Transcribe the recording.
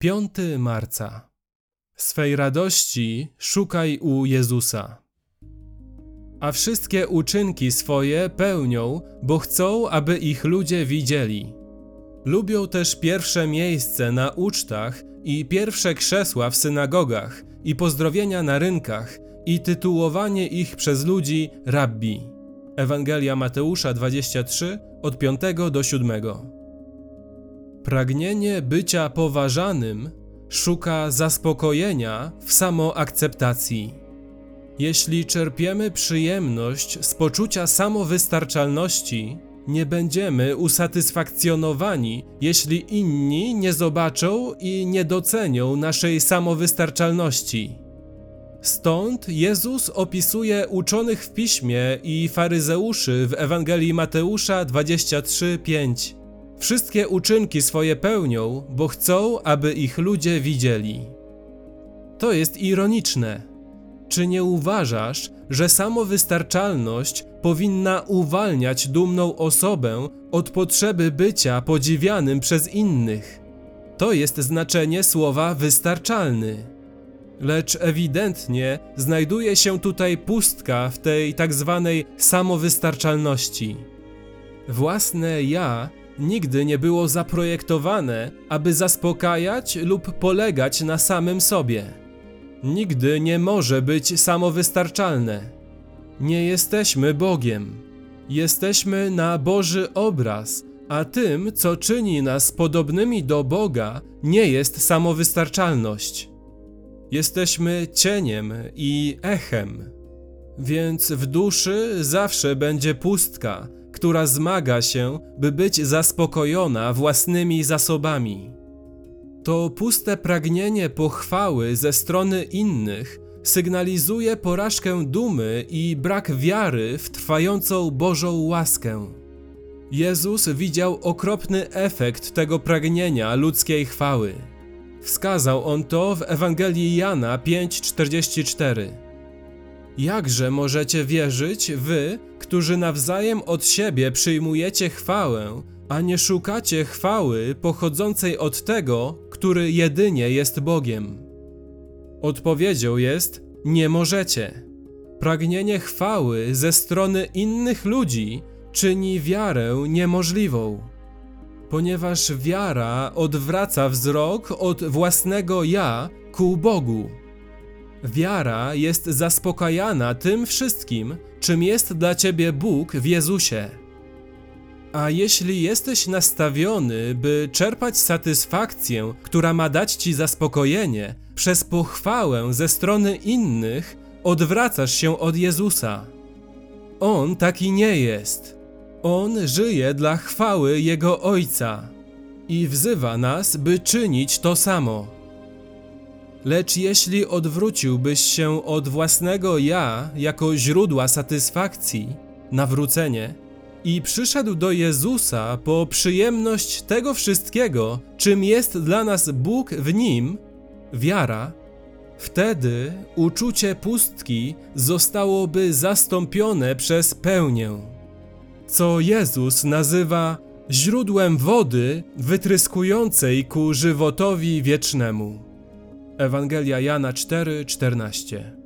5 marca. Swej radości szukaj u Jezusa. A wszystkie uczynki swoje pełnią, bo chcą, aby ich ludzie widzieli. Lubią też pierwsze miejsce na ucztach i pierwsze krzesła w synagogach i pozdrowienia na rynkach i tytułowanie ich przez ludzi rabbi. Ewangelia Mateusza 23 od 5 do 7. Pragnienie bycia poważanym szuka zaspokojenia w samoakceptacji. Jeśli czerpiemy przyjemność z poczucia samowystarczalności, nie będziemy usatysfakcjonowani, jeśli inni nie zobaczą i nie docenią naszej samowystarczalności. Stąd Jezus opisuje uczonych w piśmie i faryzeuszy w Ewangelii Mateusza 23:5. Wszystkie uczynki swoje pełnią, bo chcą, aby ich ludzie widzieli. To jest ironiczne. Czy nie uważasz, że samowystarczalność powinna uwalniać dumną osobę od potrzeby bycia podziwianym przez innych? To jest znaczenie słowa wystarczalny. Lecz ewidentnie znajduje się tutaj pustka w tej tak zwanej samowystarczalności. Własne ja nigdy nie było zaprojektowane, aby zaspokajać lub polegać na samym sobie. Nigdy nie może być samowystarczalne. Nie jesteśmy Bogiem. Jesteśmy na Boży obraz, a tym, co czyni nas podobnymi do Boga, nie jest samowystarczalność. Jesteśmy cieniem i echem. Więc w duszy zawsze będzie pustka, która zmaga się, by być zaspokojona własnymi zasobami. To puste pragnienie pochwały ze strony innych sygnalizuje porażkę dumy i brak wiary w trwającą Bożą łaskę. Jezus widział okropny efekt tego pragnienia ludzkiej chwały. Wskazał on to w Ewangelii Jana 5:44. Jakże możecie wierzyć, wy, którzy nawzajem od siebie przyjmujecie chwałę, a nie szukacie chwały pochodzącej od tego, który jedynie jest Bogiem? Odpowiedzią jest: Nie możecie. Pragnienie chwały ze strony innych ludzi czyni wiarę niemożliwą, ponieważ wiara odwraca wzrok od własnego ja ku Bogu. Wiara jest zaspokajana tym wszystkim, czym jest dla ciebie Bóg w Jezusie. A jeśli jesteś nastawiony, by czerpać satysfakcję, która ma dać ci zaspokojenie, przez pochwałę ze strony innych, odwracasz się od Jezusa. On taki nie jest. On żyje dla chwały Jego Ojca i wzywa nas, by czynić to samo. Lecz jeśli odwróciłbyś się od własnego ja jako źródła satysfakcji, nawrócenie, i przyszedł do Jezusa po przyjemność tego wszystkiego, czym jest dla nas Bóg w nim, wiara, wtedy uczucie pustki zostałoby zastąpione przez pełnię, co Jezus nazywa źródłem wody wytryskującej ku żywotowi wiecznemu. Ewangelia Jana 4:14